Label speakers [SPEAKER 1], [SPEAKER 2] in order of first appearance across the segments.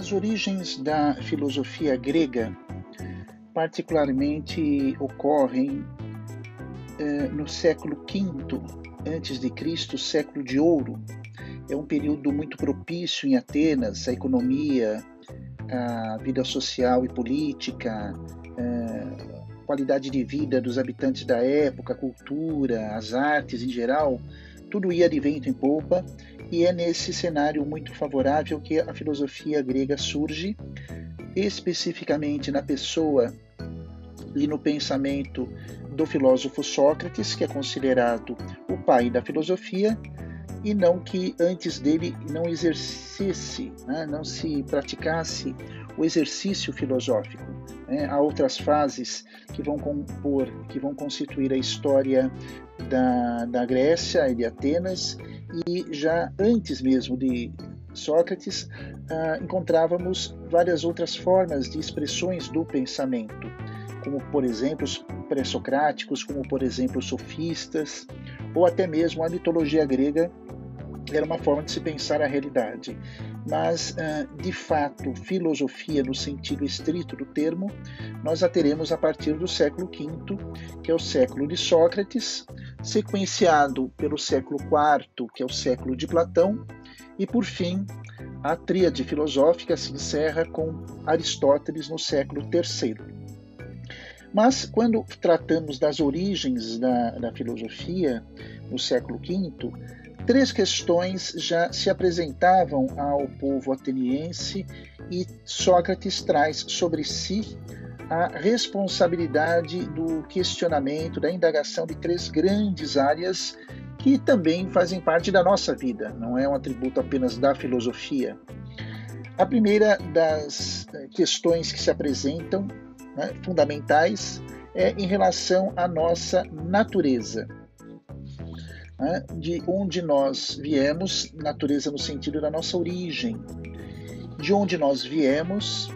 [SPEAKER 1] As origens da filosofia grega, particularmente, ocorrem eh, no século V antes de Cristo, século de ouro. É um período muito propício em Atenas, a economia, a vida social e política, a eh, qualidade de vida dos habitantes da época, a cultura, as artes em geral, tudo ia de vento em polpa e é nesse cenário muito favorável que a filosofia grega surge, especificamente na pessoa e no pensamento do filósofo Sócrates, que é considerado o pai da filosofia, e não que antes dele não exercesse, né, não se praticasse o exercício filosófico. Né? Há outras fases que vão compor, que vão constituir a história da, da Grécia e de Atenas e já antes mesmo de Sócrates, ah, encontrávamos várias outras formas de expressões do pensamento, como por exemplo os pré-socráticos, como por exemplo os sofistas, ou até mesmo a mitologia grega era uma forma de se pensar a realidade. Mas, ah, de fato, filosofia no sentido estrito do termo, nós a teremos a partir do século V, que é o século de Sócrates, sequenciado pelo século IV, que é o século de Platão, e por fim, a tríade filosófica se encerra com Aristóteles no século III. Mas, quando tratamos das origens da, da filosofia no século V, três questões já se apresentavam ao povo ateniense e Sócrates traz sobre si a responsabilidade do questionamento, da indagação de três grandes áreas que também fazem parte da nossa vida, não é um atributo apenas da filosofia. A primeira das eh, questões que se apresentam, né, fundamentais, é em relação à nossa natureza. Né, de onde nós viemos, natureza no sentido da nossa origem, de onde nós viemos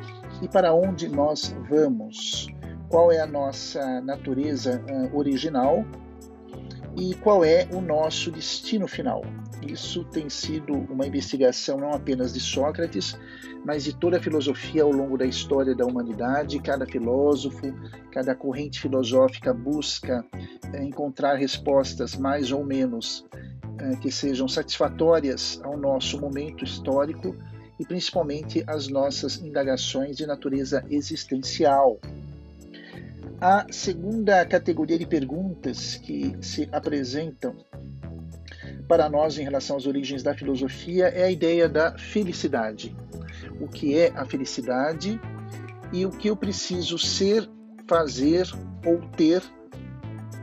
[SPEAKER 1] e para onde nós vamos, qual é a nossa natureza uh, original e qual é o nosso destino final. Isso tem sido uma investigação não apenas de Sócrates, mas de toda a filosofia ao longo da história da humanidade. Cada filósofo, cada corrente filosófica busca é, encontrar respostas mais ou menos é, que sejam satisfatórias ao nosso momento histórico e principalmente as nossas indagações de natureza existencial. A segunda categoria de perguntas que se apresentam para nós em relação às origens da filosofia é a ideia da felicidade. O que é a felicidade e o que eu preciso ser, fazer ou ter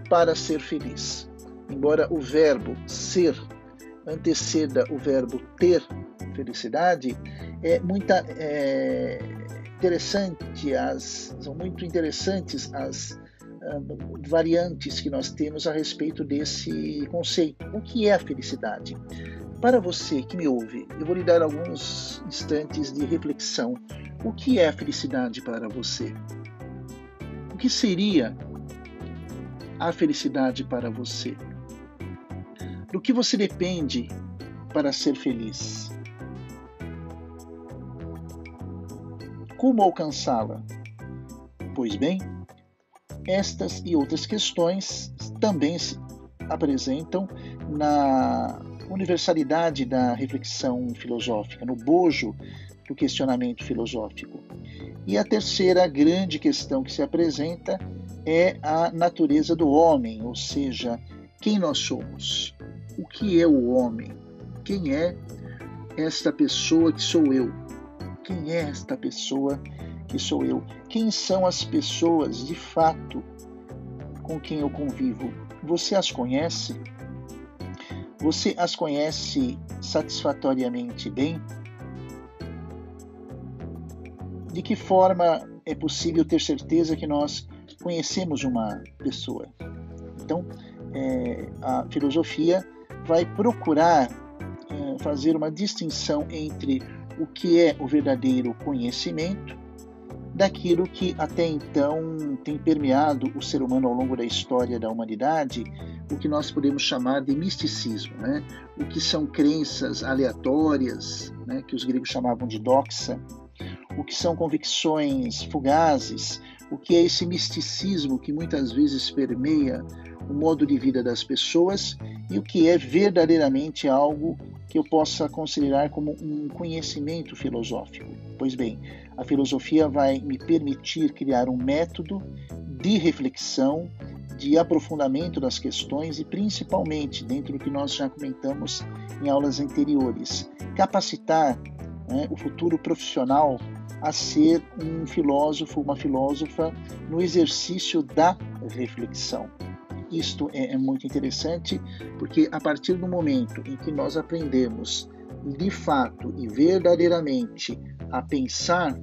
[SPEAKER 1] para ser feliz. Embora o verbo ser anteceda o verbo ter felicidade, é muito é, interessante as são muito interessantes as uh, variantes que nós temos a respeito desse conceito. O que é a felicidade? Para você que me ouve, eu vou lhe dar alguns instantes de reflexão. O que é a felicidade para você? O que seria a felicidade para você? Do que você depende para ser feliz? Como alcançá-la? Pois bem, estas e outras questões também se apresentam na universalidade da reflexão filosófica, no bojo do questionamento filosófico. E a terceira grande questão que se apresenta é a natureza do homem, ou seja, quem nós somos. O que é o homem? Quem é esta pessoa que sou eu? Quem é esta pessoa que sou eu? Quem são as pessoas de fato com quem eu convivo? Você as conhece? Você as conhece satisfatoriamente bem? De que forma é possível ter certeza que nós conhecemos uma pessoa? Então, é, a filosofia vai procurar é, fazer uma distinção entre o que é o verdadeiro conhecimento daquilo que até então tem permeado o ser humano ao longo da história da humanidade, o que nós podemos chamar de misticismo, né? o que são crenças aleatórias, né? que os gregos chamavam de doxa, o que são convicções fugazes, o que é esse misticismo que muitas vezes permeia o modo de vida das pessoas e o que é verdadeiramente algo que eu possa considerar como um conhecimento filosófico. Pois bem, a filosofia vai me permitir criar um método de reflexão, de aprofundamento das questões e, principalmente, dentro do que nós já comentamos em aulas anteriores, capacitar né, o futuro profissional a ser um filósofo, uma filósofa no exercício da reflexão. Isto é, é muito interessante porque a partir do momento em que nós aprendemos de fato e verdadeiramente a pensar,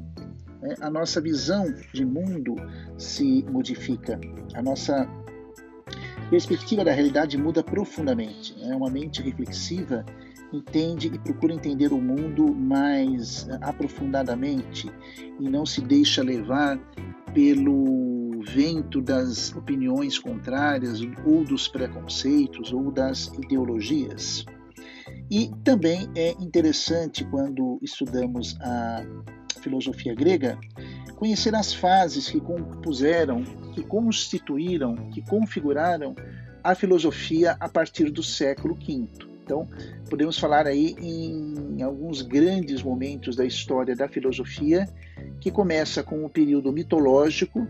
[SPEAKER 1] né, a nossa visão de mundo se modifica, a nossa perspectiva da realidade muda profundamente. É uma mente reflexiva entende e procura entender o mundo mais aprofundadamente e não se deixa levar pelo vento das opiniões contrárias ou dos preconceitos ou das ideologias. E também é interessante quando estudamos a filosofia grega conhecer as fases que compuseram, que constituíram, que configuraram a filosofia a partir do século V. Então, podemos falar aí em alguns grandes momentos da história da filosofia, que começa com o período mitológico,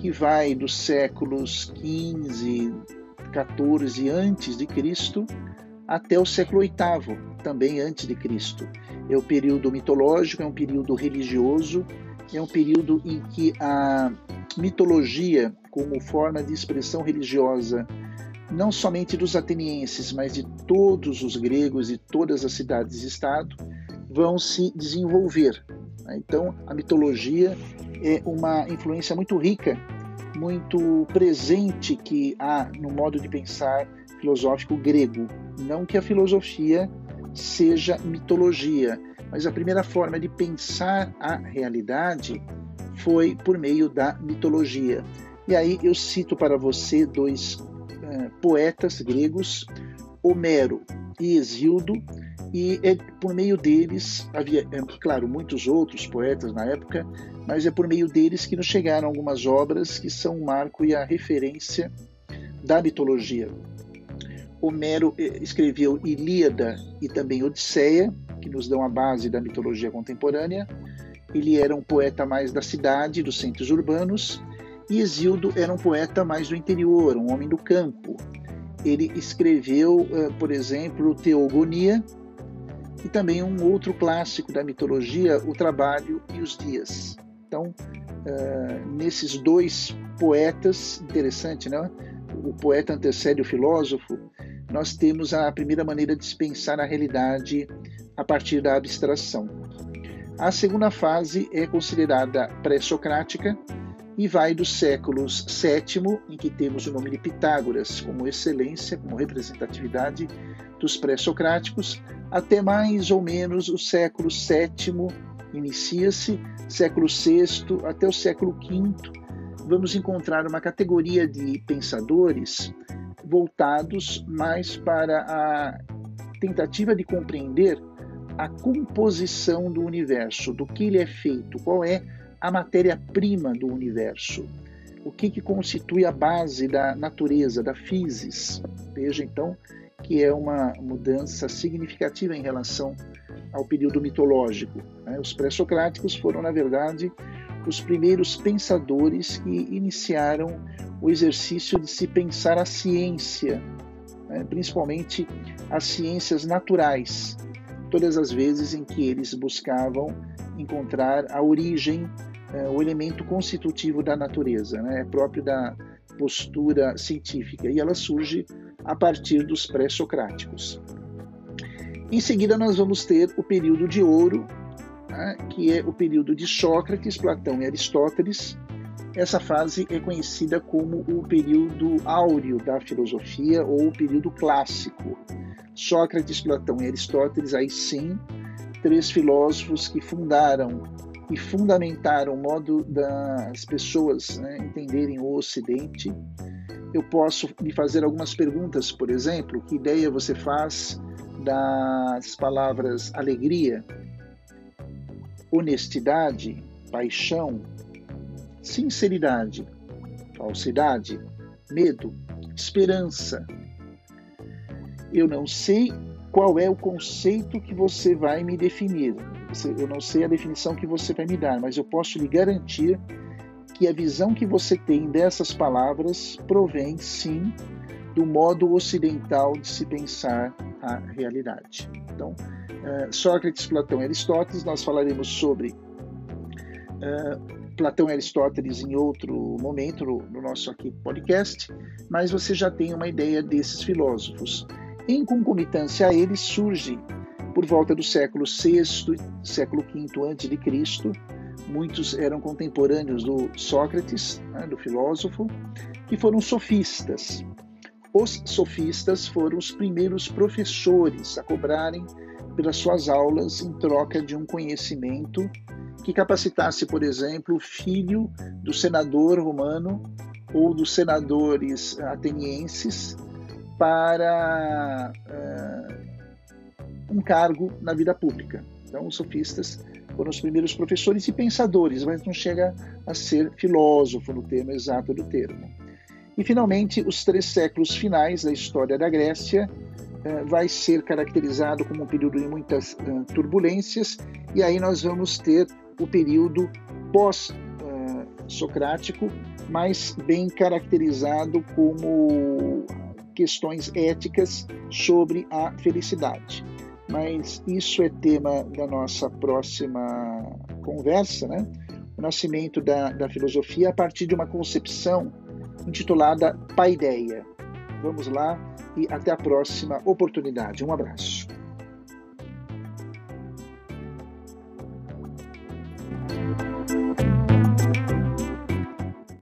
[SPEAKER 1] que vai dos séculos 15, 14 antes de Cristo até o século VIII, também antes de Cristo. É o período mitológico, é um período religioso, é um período em que a mitologia, como forma de expressão religiosa, não somente dos atenienses, mas de todos os gregos e todas as cidades-estado, vão se desenvolver. Então, a mitologia é uma influência muito rica, muito presente que há no modo de pensar filosófico grego. Não que a filosofia seja mitologia, mas a primeira forma de pensar a realidade foi por meio da mitologia. E aí eu cito para você dois é, poetas gregos, Homero e Exildo, e é por meio deles, havia, é, claro, muitos outros poetas na época, mas é por meio deles que nos chegaram algumas obras que são o marco e a referência da mitologia. Homero é, escreveu Ilíada e também Odisseia, que nos dão a base da mitologia contemporânea. Ele era um poeta mais da cidade, dos centros urbanos, e Exildo era um poeta mais do interior, um homem do campo. Ele escreveu, eh, por exemplo, Teogonia e também um outro clássico da mitologia, O Trabalho e os Dias. Então, eh, nesses dois poetas, interessante, né? O poeta antecede o filósofo. Nós temos a primeira maneira de se pensar a realidade a partir da abstração. A segunda fase é considerada pré-socrática, e vai dos séculos VII, em que temos o nome de Pitágoras como excelência, como representatividade dos pré-socráticos, até mais ou menos o século VII inicia-se, século VI até o século V, vamos encontrar uma categoria de pensadores voltados mais para a tentativa de compreender a composição do universo, do que ele é feito, qual é a matéria-prima do universo. O que, que constitui a base da natureza, da physis. Veja então que é uma mudança significativa em relação ao período mitológico. Né? Os pré-socráticos foram, na verdade, os primeiros pensadores que iniciaram o exercício de se pensar a ciência, né? principalmente as ciências naturais, todas as vezes em que eles buscavam encontrar a origem é, o elemento constitutivo da natureza, né? é próprio da postura científica, e ela surge a partir dos pré-socráticos. Em seguida, nós vamos ter o período de ouro, né? que é o período de Sócrates, Platão e Aristóteles. Essa fase é conhecida como o período áureo da filosofia ou o período clássico. Sócrates, Platão e Aristóteles, aí sim, três filósofos que fundaram e fundamentaram o modo das pessoas né, entenderem o Ocidente. Eu posso me fazer algumas perguntas, por exemplo, que ideia você faz das palavras alegria, honestidade, paixão, sinceridade, falsidade, medo, esperança. Eu não sei qual é o conceito que você vai me definir. Eu não sei a definição que você vai me dar, mas eu posso lhe garantir que a visão que você tem dessas palavras provém, sim, do modo ocidental de se pensar a realidade. Então, uh, Sócrates, Platão e Aristóteles, nós falaremos sobre uh, Platão e Aristóteles em outro momento no nosso aqui podcast, mas você já tem uma ideia desses filósofos. Em concomitância a eles surge, por volta do século VI, século V a.C., muitos eram contemporâneos do Sócrates, né, do filósofo, que foram sofistas. Os sofistas foram os primeiros professores a cobrarem pelas suas aulas em troca de um conhecimento que capacitasse, por exemplo, o filho do senador romano ou dos senadores atenienses para uh, um cargo na vida pública. Então, os sofistas foram os primeiros professores e pensadores, mas não chega a ser filósofo no termo exato do termo. E, finalmente, os três séculos finais da história da Grécia uh, vai ser caracterizado como um período de muitas uh, turbulências, e aí nós vamos ter o período pós-socrático, mais bem caracterizado como questões éticas sobre a felicidade. Mas isso é tema da nossa próxima conversa, né? O nascimento da, da filosofia a partir de uma concepção intitulada Paideia. Vamos lá e até a próxima oportunidade. Um abraço.